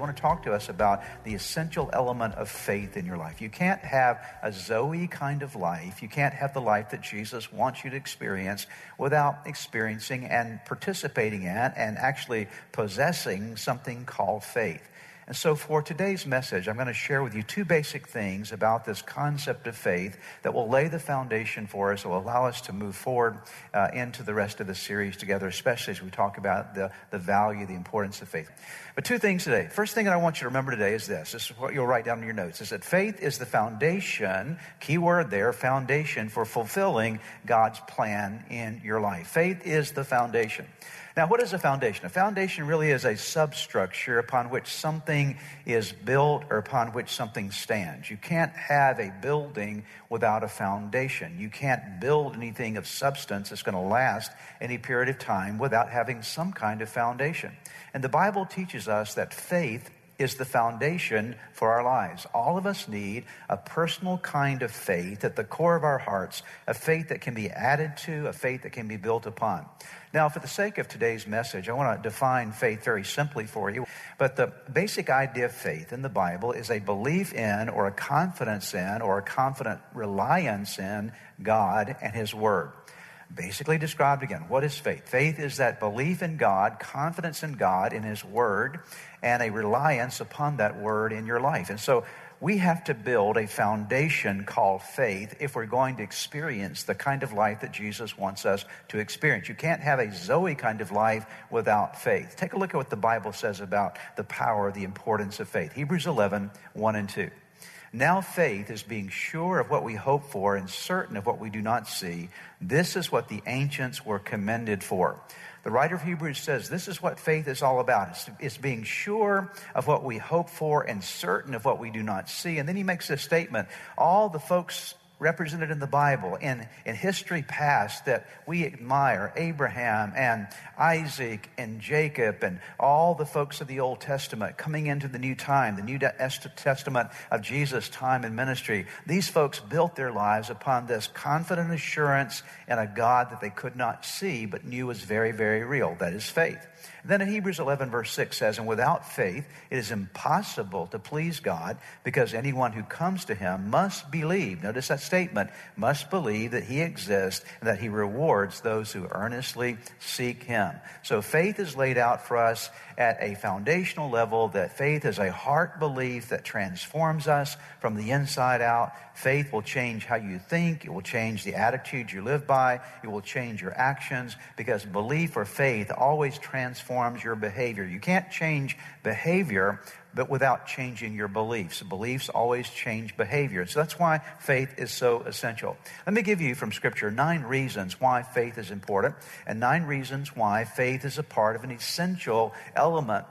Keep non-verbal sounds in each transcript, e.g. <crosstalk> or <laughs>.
I want to talk to us about the essential element of faith in your life. You can't have a Zoe kind of life. You can't have the life that Jesus wants you to experience without experiencing and participating in and actually possessing something called faith. And so, for today's message, I'm going to share with you two basic things about this concept of faith that will lay the foundation for us, will allow us to move forward uh, into the rest of the series together, especially as we talk about the, the value, the importance of faith. But two things today. First thing that I want you to remember today is this. This is what you'll write down in your notes. Is that faith is the foundation, key word there, foundation for fulfilling God's plan in your life. Faith is the foundation. Now, what is a foundation? A foundation really is a substructure upon which something is built or upon which something stands. You can't have a building without a foundation. You can't build anything of substance that's going to last any period of time without having some kind of foundation. And the Bible teaches us that faith is the foundation for our lives. All of us need a personal kind of faith at the core of our hearts, a faith that can be added to, a faith that can be built upon. Now, for the sake of today's message, I want to define faith very simply for you. But the basic idea of faith in the Bible is a belief in, or a confidence in, or a confident reliance in God and His Word. Basically described again, what is faith? Faith is that belief in God, confidence in God, in His Word, and a reliance upon that Word in your life. And so we have to build a foundation called faith if we're going to experience the kind of life that Jesus wants us to experience. You can't have a Zoe kind of life without faith. Take a look at what the Bible says about the power, the importance of faith. Hebrews 11, 1 and 2. Now faith is being sure of what we hope for and certain of what we do not see. This is what the ancients were commended for. The writer of Hebrews says this is what faith is all about. It's, it's, being sure of what we hope for and certain of what we do not see. And then he makes this statement all the folks represented in the Bible, in, in history past that we admire Abraham and Isaac and Jacob and all the folks of the Old Testament coming into the new time, the New Testament of Jesus' time and ministry. These folks built their lives upon this confident assurance in a God that they could not see but knew was very, very real. That is faith. Then in Hebrews 11, verse 6 says, And without faith, it is impossible to please God because anyone who comes to him must believe. Notice that statement must believe that he exists and that he rewards those who earnestly seek him. So faith is laid out for us at a foundational level that faith is a heart belief that transforms us from the inside out. Faith will change how you think. It will change the attitudes you live by. It will change your actions because belief or faith always transforms your behavior. You can't change behavior but without changing your beliefs. Beliefs always change behavior. So that's why faith is so essential. Let me give you from Scripture nine reasons why faith is important and nine reasons why faith is a part of an essential element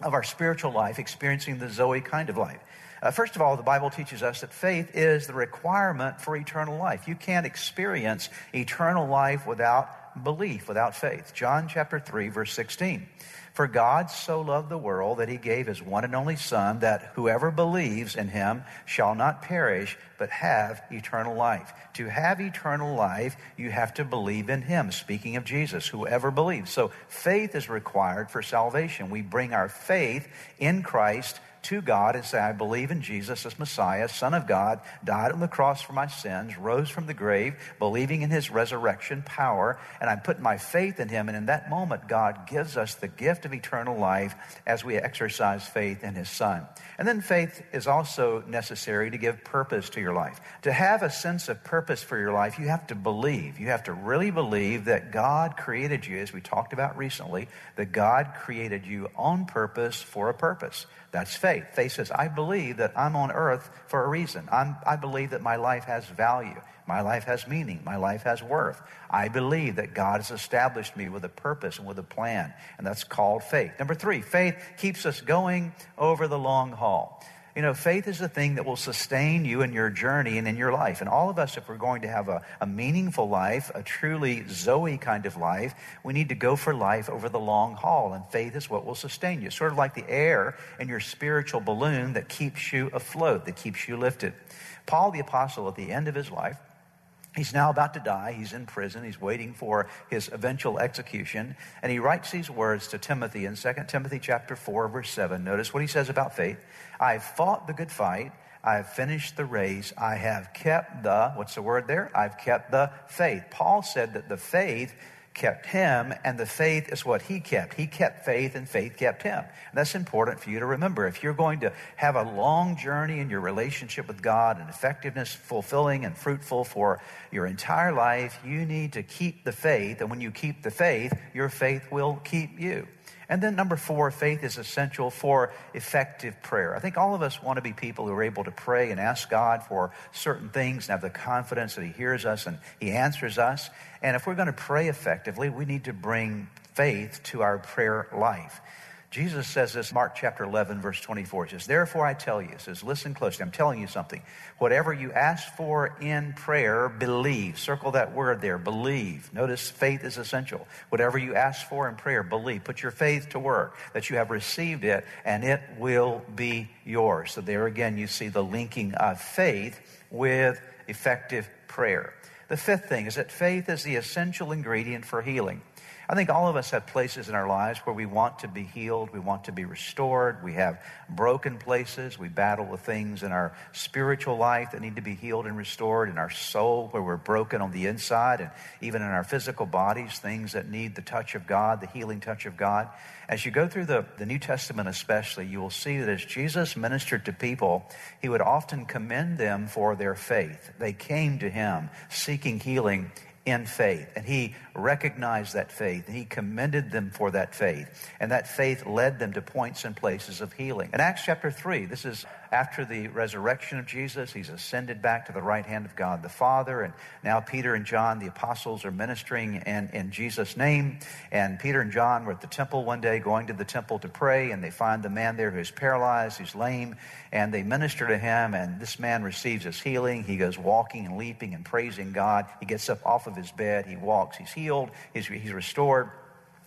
of our spiritual life, experiencing the Zoe kind of life. Uh, first of all, the Bible teaches us that faith is the requirement for eternal life. You can't experience eternal life without belief, without faith. John chapter 3, verse 16. For God so loved the world that he gave his one and only Son, that whoever believes in him shall not perish, but have eternal life. To have eternal life, you have to believe in him. Speaking of Jesus, whoever believes. So faith is required for salvation. We bring our faith in Christ to God and say, I believe in Jesus as Messiah, Son of God, died on the cross for my sins, rose from the grave, believing in his resurrection power, and I put my faith in him. And in that moment, God gives us the gift of eternal life as we exercise faith in his Son. And then faith is also necessary to give purpose to your life. To have a sense of purpose for your life, you have to believe. You have to really believe that God created you, as we talked about recently, that God created you on purpose for a purpose. That's faith. Faith says, I believe that I'm on earth for a reason. I'm, I believe that my life has value. My life has meaning. My life has worth. I believe that God has established me with a purpose and with a plan, and that's called faith. Number three, faith keeps us going over the long haul. You know, faith is the thing that will sustain you in your journey and in your life. And all of us, if we're going to have a, a meaningful life, a truly Zoe kind of life, we need to go for life over the long haul. And faith is what will sustain you. Sort of like the air in your spiritual balloon that keeps you afloat, that keeps you lifted. Paul the Apostle, at the end of his life, He's now about to die. He's in prison. He's waiting for his eventual execution. And he writes these words to Timothy in 2 Timothy chapter 4, verse 7. Notice what he says about faith. I've fought the good fight. I've finished the race. I have kept the, what's the word there? I've kept the faith. Paul said that the faith kept him, and the faith is what he kept. He kept faith, and faith kept him. And that's important for you to remember. If you're going to have a long journey in your relationship with God and effectiveness, fulfilling and fruitful for your entire life, you need to keep the faith. And when you keep the faith, your faith will keep you. And then number four, faith is essential for effective prayer. I think all of us want to be people who are able to pray and ask God for certain things and have the confidence that He hears us and He answers us. And if we're going to pray effectively, we need to bring faith to our prayer life. Jesus says this, Mark chapter 11, verse 24. He says, Therefore I tell you, says, listen closely, I'm telling you something. Whatever you ask for in prayer, believe. Circle that word there, believe. Notice faith is essential. Whatever you ask for in prayer, believe. Put your faith to work that you have received it and it will be yours. So there again, you see the linking of faith with effective prayer. The fifth thing is that faith is the essential ingredient for healing. I think all of us have places in our lives where we want to be healed, we want to be restored, we have broken places, we battle with things in our spiritual life that need to be healed and restored, in our soul where we're broken on the inside, and even in our physical bodies, things that need the touch of God, the healing touch of God. As you go through the, the New Testament, especially, you will see that as Jesus ministered to people, he would often commend them for their faith. They came to him seeking healing in faith. And he recognized that faith and he commended them for that faith. And that faith led them to points and places of healing. In Acts chapter 3, this is after the resurrection of Jesus. He's ascended back to the right hand of God the Father. And now Peter and John, the apostles, are ministering in, in Jesus' name. And Peter and John were at the temple one day, going to the temple to pray. And they find the man there who's paralyzed, who's lame. And they minister to him. And this man receives his healing. He goes walking and leaping and praising God. He gets up off of his bed. He walks. He's healed. He's, he's restored.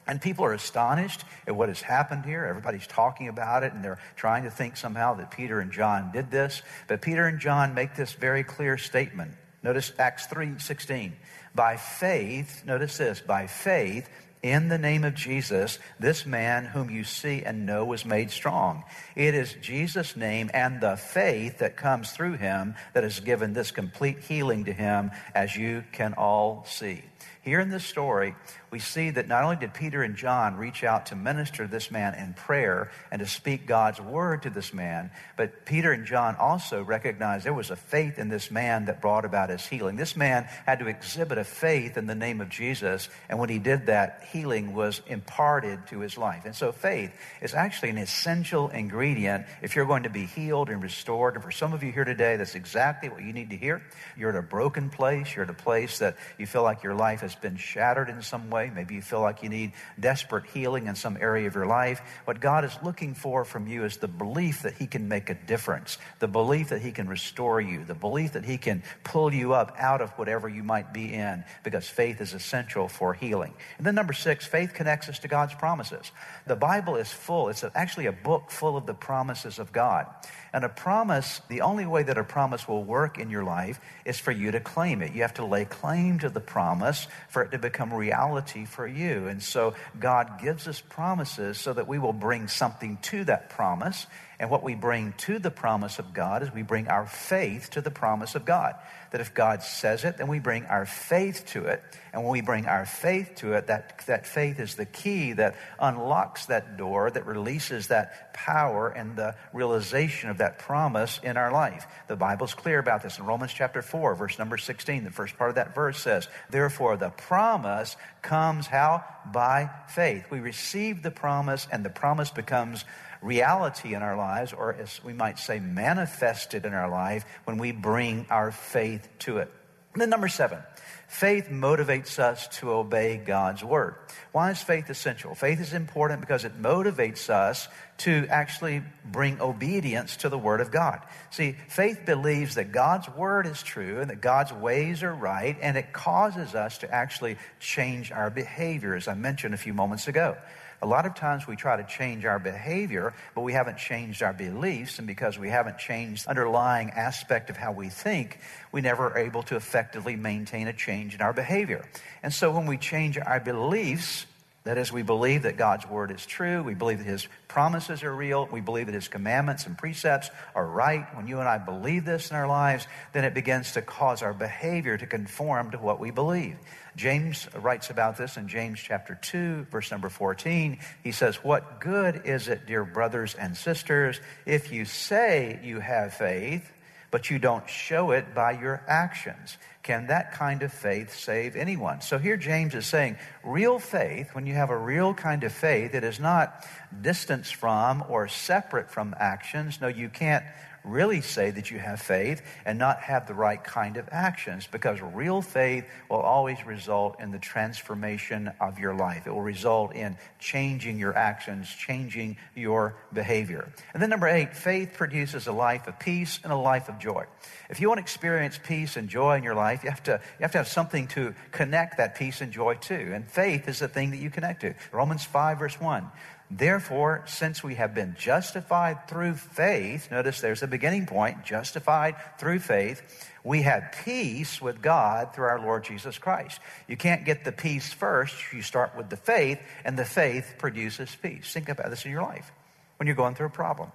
And people are astonished at what has happened here. Everybody's talking about it, and they're trying to think somehow that Peter and John did this. But Peter and John make this very clear statement. Notice Acts 3:16. By faith, notice this, by faith in the name of Jesus, this man whom you see and know was made strong. It is Jesus' name and the faith that comes through him that has given this complete healing to him, as you can all see. Here in this story, we see that not only did Peter and John reach out to minister to this man in prayer and to speak God's word to this man, but Peter and John also recognized there was a faith in this man that brought about his healing. This man had to exhibit a faith in the name of Jesus, and when he did that, healing was imparted to his life. And so faith is actually an essential ingredient if you're going to be healed and restored. And for some of you here today, that's exactly what you need to hear. You're at a broken place, you're at a place that you feel like your life has been shattered in some way. Maybe you feel like you need desperate healing in some area of your life. What God is looking for from you is the belief that He can make a difference, the belief that He can restore you, the belief that He can pull you up out of whatever you might be in, because faith is essential for healing. And then, number six, faith connects us to God's promises. The Bible is full, it's actually a book full of the promises of God. And a promise, the only way that a promise will work in your life is for you to claim it. You have to lay claim to the promise for it to become reality for you. And so God gives us promises so that we will bring something to that promise. And what we bring to the promise of God is we bring our faith to the promise of God. That if God says it, then we bring our faith to it. And when we bring our faith to it, that, that faith is the key that unlocks that door, that releases that power and the realization of that promise in our life. The Bible's clear about this in Romans chapter 4, verse number 16. The first part of that verse says, Therefore, the promise comes how? By faith. We receive the promise, and the promise becomes reality in our lives, or as we might say, manifested in our life when we bring our faith to it. And then, number seven, faith motivates us to obey God's word. Why is faith essential? Faith is important because it motivates us to actually bring obedience to the word of God. See, faith believes that God's word is true and that God's ways are right, and it causes us to actually change our behavior, as I mentioned a few moments ago. A lot of times we try to change our behavior, but we haven't changed our beliefs. And because we haven't changed underlying aspect of how we think, we never are able to effectively maintain a change in our behavior. And so when we change our beliefs, that is, we believe that God's word is true. We believe that his promises are real. We believe that his commandments and precepts are right. When you and I believe this in our lives, then it begins to cause our behavior to conform to what we believe. James writes about this in James chapter 2, verse number 14. He says, What good is it, dear brothers and sisters, if you say you have faith, but you don't show it by your actions? Can that kind of faith save anyone? So here James is saying, real faith, when you have a real kind of faith, it is not distance from or separate from actions. No, you can't really say that you have faith and not have the right kind of actions because real faith will always result in the transformation of your life. It will result in changing your actions, changing your behavior. And then number eight, faith produces a life of peace and a life of joy. If you want to experience peace and joy in your life, you have to, you have, to have something to connect that peace and joy to. And faith is the thing that you connect to. Romans 5 verse 1. Therefore, since we have been justified through faith, notice there's a beginning point, justified through faith, we have peace with God through our Lord Jesus Christ. You can't get the peace first. You start with the faith, and the faith produces peace. Think about this in your life. When you're going through a problem,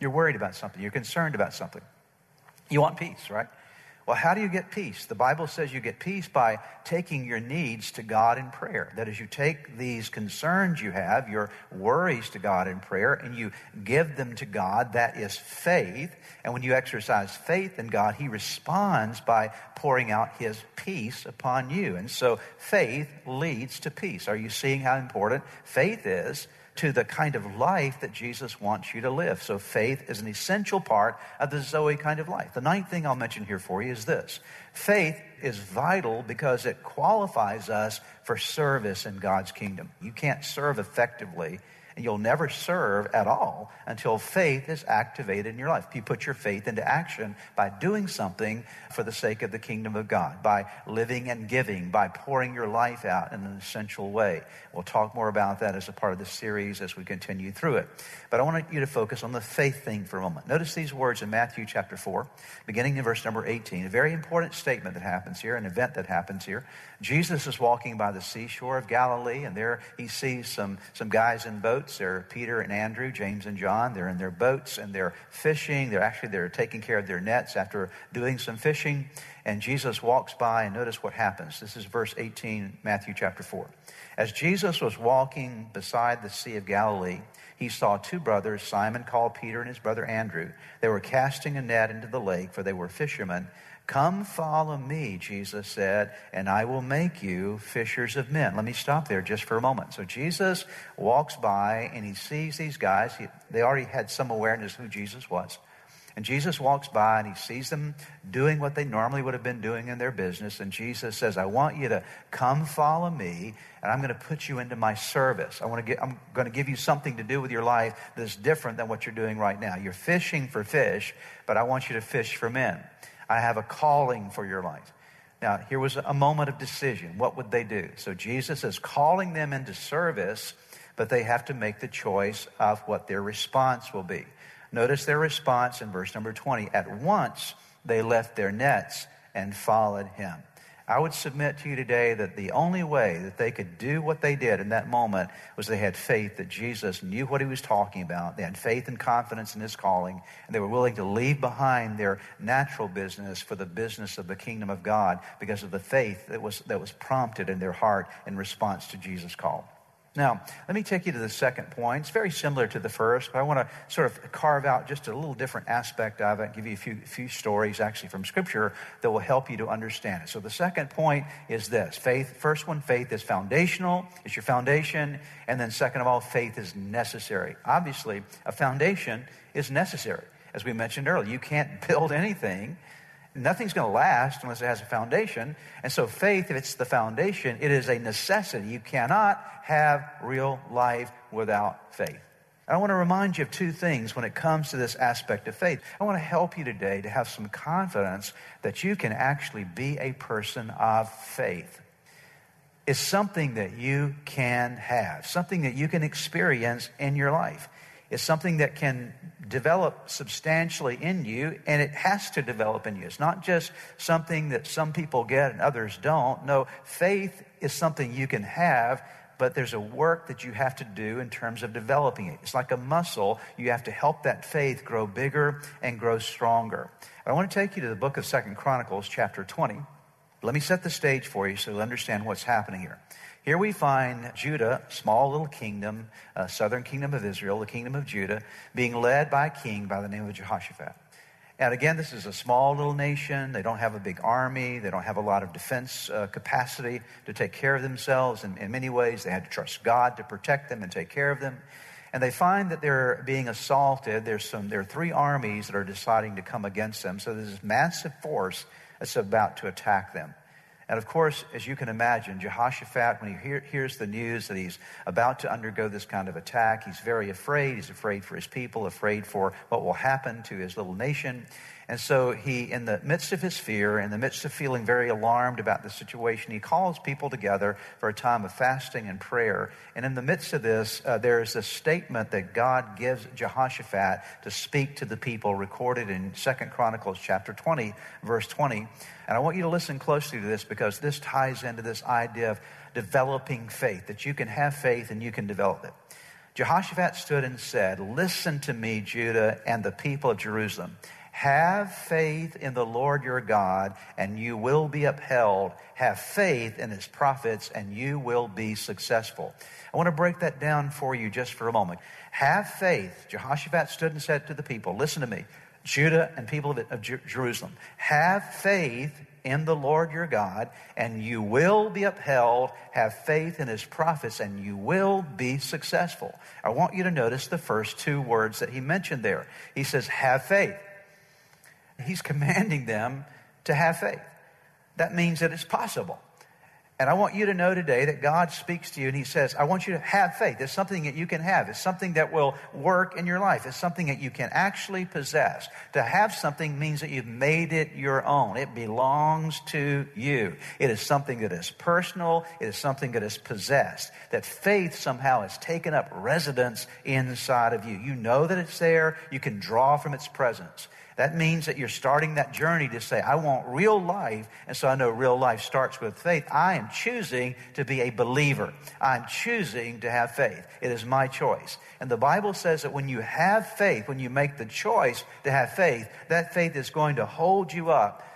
you're worried about something, you're concerned about something. You want peace, right? Well, how do you get peace? The Bible says you get peace by taking your needs to God in prayer. That is, you take these concerns you have, your worries to God in prayer, and you give them to God. That is faith. And when you exercise faith in God, He responds by pouring out His peace upon you. And so faith leads to peace. Are you seeing how important faith is? To the kind of life that Jesus wants you to live. So faith is an essential part of the Zoe kind of life. The ninth thing I'll mention here for you is this. Faith is vital because it qualifies us for service in God's kingdom. You can't serve effectively you'll never serve at all until faith is activated in your life. You put your faith into action by doing something for the sake of the kingdom of God, by living and giving, by pouring your life out in an essential way. We'll talk more about that as a part of the series as we continue through it. But I want you to focus on the faith thing for a moment. Notice these words in Matthew chapter 4, beginning in verse number 18. A very important statement that happens here, an event that happens here. Jesus is walking by the seashore of Galilee, and there he sees some, some guys in boats. They're Peter and Andrew, James and John. They're in their boats and they're fishing. They're actually they're taking care of their nets after doing some fishing. And Jesus walks by, and notice what happens. This is verse 18, Matthew chapter 4. As Jesus was walking beside the Sea of Galilee, he saw two brothers, Simon called Peter and his brother Andrew. They were casting a net into the lake, for they were fishermen. Come follow me, Jesus said, and I will make you fishers of men. Let me stop there just for a moment. So Jesus walks by and he sees these guys. He, they already had some awareness who Jesus was. And Jesus walks by and he sees them doing what they normally would have been doing in their business. And Jesus says, I want you to come follow me and I'm going to put you into my service. I want to get, I'm going to give you something to do with your life that's different than what you're doing right now. You're fishing for fish, but I want you to fish for men. I have a calling for your life. Now, here was a moment of decision. What would they do? So Jesus is calling them into service, but they have to make the choice of what their response will be. Notice their response in verse number 20. At once they left their nets and followed him. I would submit to you today that the only way that they could do what they did in that moment was they had faith that Jesus knew what he was talking about. They had faith and confidence in his calling, and they were willing to leave behind their natural business for the business of the kingdom of God because of the faith that was, that was prompted in their heart in response to Jesus' call. Now, let me take you to the second point. It's very similar to the first, but I want to sort of carve out just a little different aspect of it, give you a few, few stories actually from Scripture that will help you to understand it. So, the second point is this faith, first one, faith is foundational, it's your foundation. And then, second of all, faith is necessary. Obviously, a foundation is necessary. As we mentioned earlier, you can't <laughs> build anything nothing's going to last unless it has a foundation. And so, faith, if it's the foundation, it is a necessity. You cannot have real life without faith. I want to remind you of two things when it comes to this aspect of faith. I want to help you today to have some confidence that you can actually be a person of faith. It's something that you can have, something that you can experience in your life. It's something that can develop substantially in you, and it has to develop in you. It's not just something that some people get and others don't. No, faith is something you can have, but there's a work that you have to do in terms of developing it. It's like a muscle. You have to help that faith grow bigger and grow stronger. I want to take you to the book of Second Chronicles, chapter 20. Let me set the stage for you so you understand what's happening here. Here we find Judah, small little kingdom, uh, southern kingdom of Israel, the kingdom of Judah, being led by a king by the name of Jehoshaphat. And again, this is a small little nation. They don't have a big army. They don't have a lot of defense uh, capacity to take care of themselves. And in many ways, they had to trust God to protect them and take care of them. And they find that they're being assaulted. There's some, there are three armies that are deciding to come against them. So there's this massive force that's about to attack them. And of course, as you can imagine, Jehoshaphat, when he hear, hears the news that he's about to undergo this kind of attack, he's very afraid. He's afraid for his people, afraid for what will happen to his little nation. And so he, in the midst of his fear, in the midst of feeling very alarmed about the situation, he calls people together for a time of fasting and prayer. And in the midst of this, uh, there is a statement that God gives Jehoshaphat to speak to the people, recorded in Second Chronicles chapter 20, verse 20. And I want you to listen closely to this because this ties into this idea of developing faith, that you can have faith and you can develop it. Jehoshaphat stood and said, Listen to me, Judah and the people of Jerusalem. Have faith in the Lord your God, and you will be upheld. Have faith in his prophets, and you will be successful. I want to break that down for you just for a moment. Have faith. Jehoshaphat stood and said to the people, Listen to me, Judah and people of Jerusalem. Have faith in the Lord your God, and you will be upheld. Have faith in his prophets, and you will be successful. I want you to notice the first two words that he mentioned there. He says, Have faith. He's <laughs> commanding them to have faith. That means that it's possible. And I want you to know today that God speaks to you and He says, I want you to have faith. It's something that you can have. It's something that will work in your life. It's something that you can actually possess. To have something means that you've made it your own. It belongs to you. It is something that is personal. It is something that is possessed. That faith somehow has taken up residence inside of you. You know that it's there. You can draw from its presence. That means that you're starting that journey to say, I want real life. And so I know real life starts with faith. I am choosing to be a believer. I'm choosing to have faith. It is my choice. And the Bible says that when you have faith, when you make the choice to have faith, that faith is going to hold you up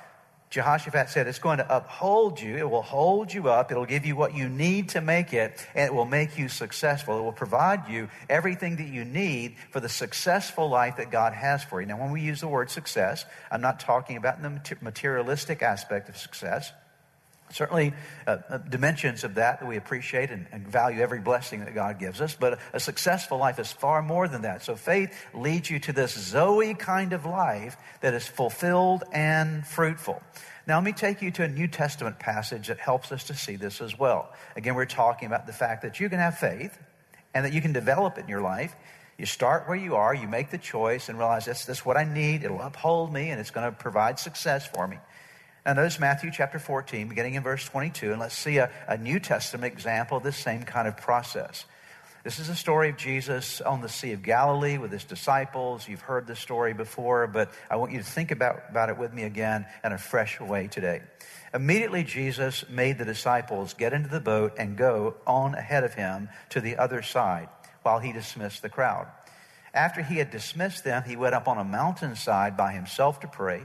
Jehoshaphat said, It's going to uphold you. It will hold you up. It'll give you what you need to make it, and it will make you successful. It will provide you everything that you need for the successful life that God has for you. Now, when we use the word success, I'm not talking about the materialistic aspect of success. Certainly, uh, uh, dimensions of that that we appreciate and, and, value every blessing that God gives us, but a successful life is far more than that. So, faith leads you to this Zoe kind of life that is fulfilled and fruitful. Now, let me take you to a New Testament passage that helps us to see this as well. Again, we're talking about the fact that you can have faith and that you can develop it in your life. You start where you are, you make the choice, and realize this is what I need. It'll uphold me, and it's going to provide success for me. Now, notice Matthew chapter 14, beginning in verse 22, and let's see a, a New Testament example of this same kind of process. This is a story of Jesus on the Sea of Galilee with his disciples. You've heard this story before, but I want you to think about, about it with me again in a fresh way today. Immediately, Jesus made the disciples get into the boat and go on ahead of him to the other side while he dismissed the crowd. After he had dismissed them, he went up on a mountainside by himself to pray.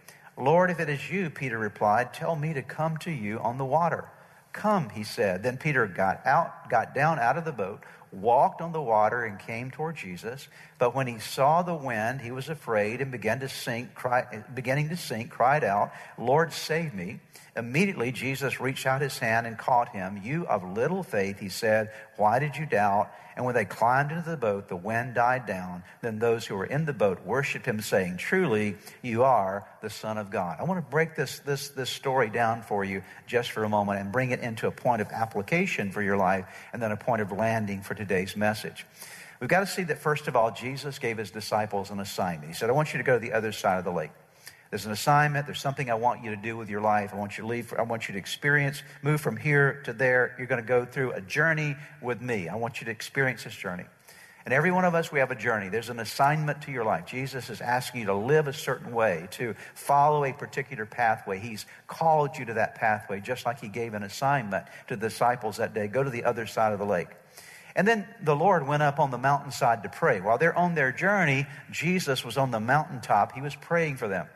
Lord, if it is you, Peter replied, tell me to come to you on the water. Come, he said. Then Peter got out, got down out of the boat, walked on the water, and came toward Jesus. But when he saw the wind, he was afraid and began to sink, cry, beginning to sink, cried out, Lord, save me. Immediately, Jesus reached out his hand and caught him. You of little faith, he said, why did you doubt? And when they climbed into the boat, the wind died down. Then those who were in the boat worshiped him, saying, Truly, you are the Son of God. I want to break this, this, this story down for you just for a moment and bring it into a point of application for your life and then a point of landing for today's message. We've got to see that, first of all, Jesus gave his disciples an assignment. He said, I want you to go to the other side of the lake. There's an assignment. There's something I want you to do with your life. I want you to leave. I want you to experience, move from here to there. You're going to go through a journey with me. I want you to experience this journey. And every one of us, we have a journey. There's an assignment to your life. Jesus is asking you to live a certain way, to follow a particular pathway. He's called you to that pathway, just like He gave an assignment to the disciples that day. Go to the other side of the lake. And then the Lord went up on the mountainside to pray. While they're on their journey, Jesus was on the mountaintop. He was praying for them.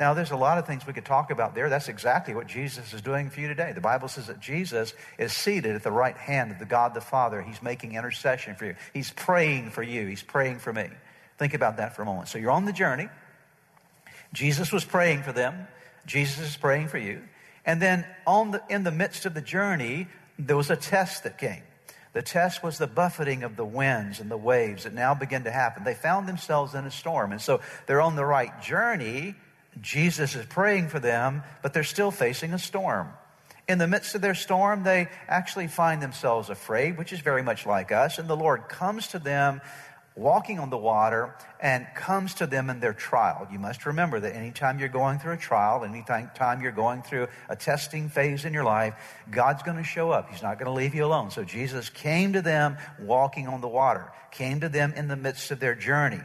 Now, there's a lot of things we could talk about there. That's exactly what Jesus is doing for you today. The Bible says that Jesus is seated at the right hand of the God the Father. He's making intercession for you. He's praying for you. He's praying for me. Think about that for a moment. So you're on the journey. Jesus was praying for them. Jesus is praying for you. And then on the, in the midst of the journey, there was a test that came. The test was the buffeting of the winds and the waves that now begin to happen. They found themselves in a storm. And so they're on the right journey, Jesus is praying for them, but they're still facing a storm. In the midst of their storm, they actually find themselves afraid, which is very much like us. And the Lord comes to them walking on the water and comes to them in their trial. You must remember that anytime you're going through a trial, anytime you're going through a testing phase in your life, God's going to show up. He's not going to leave you alone. So Jesus came to them walking on the water, came to them in the midst of their journey.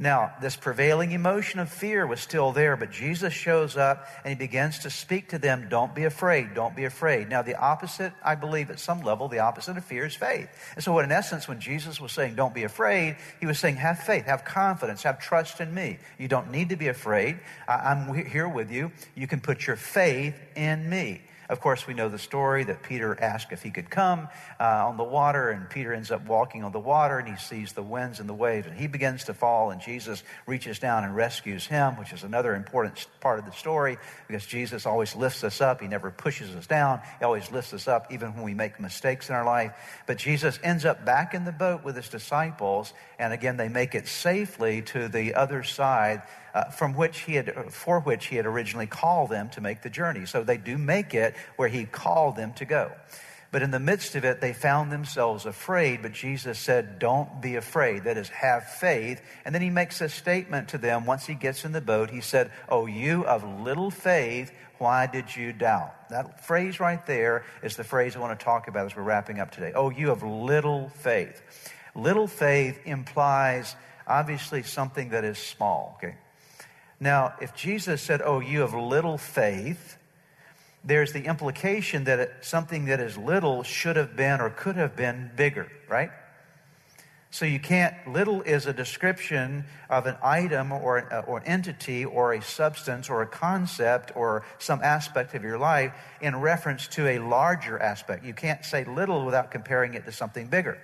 Now, this prevailing emotion of fear was still there, but Jesus shows up and he begins to speak to them. Don't be afraid. Don't be afraid. Now, the opposite, I believe at some level, the opposite of fear is faith. And so, in essence, when Jesus was saying, don't be afraid, he was saying, have faith, have confidence, have trust in me. You don't need to be afraid. I'm here with you. You can put your faith in me. Of course, we know the story that Peter asked if he could come uh, on the water, and Peter ends up walking on the water, and he sees the winds and the waves, and he begins to fall, and Jesus reaches down and rescues him, which is another important part of the story because Jesus always lifts us up. He never pushes us down. He always lifts us up, even when we make mistakes in our life. But Jesus ends up back in the boat with his disciples, and again, they make it safely to the other side uh, from which he had, for which he had originally called them to make the journey. So they do make it where he called them to go. But in the midst of it, they found themselves afraid. But Jesus said, Don't be afraid. That is, have faith. And then he makes a statement to them once he gets in the boat. He said, Oh, you of little faith, why did you doubt? That phrase right there is the phrase I want to talk about as we're wrapping up today. Oh, you of little faith. Little faith implies obviously something that is small, okay? Now, if Jesus said, Oh, you have little faith, there's the implication that something that is little should have been or could have been bigger, right? So you can't, little is a description of an item or, uh, or entity or a substance or a concept or some aspect of your life in reference to a larger aspect. You can't say little without comparing it to something bigger.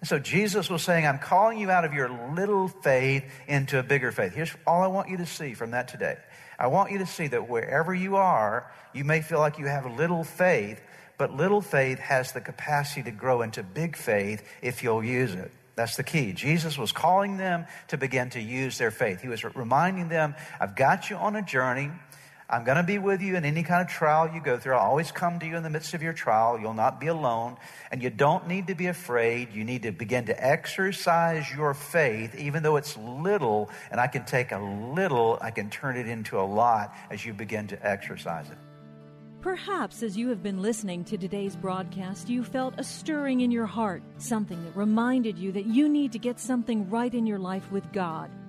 And so Jesus was saying, I'm calling you out of your little faith into a bigger faith. Here's all I want you to see from that today. I want you to see that wherever you are, you may feel like you have little faith, but little faith has the capacity to grow into big faith if you'll use it. That's the key. Jesus was calling them to begin to use their faith. He was reminding them, I've got you on a journey. I'm going to be with you in any kind of trial you go through. I'll always come to you in the midst of your trial. You'll not be alone. And you don't need to be afraid. You need to begin to exercise your faith, even though it's little. And I can take a little, I can turn it into a lot as you begin to exercise it. Perhaps as you have been listening to today's broadcast, you felt a stirring in your heart, something that reminded you that you need to get something right in your life with God.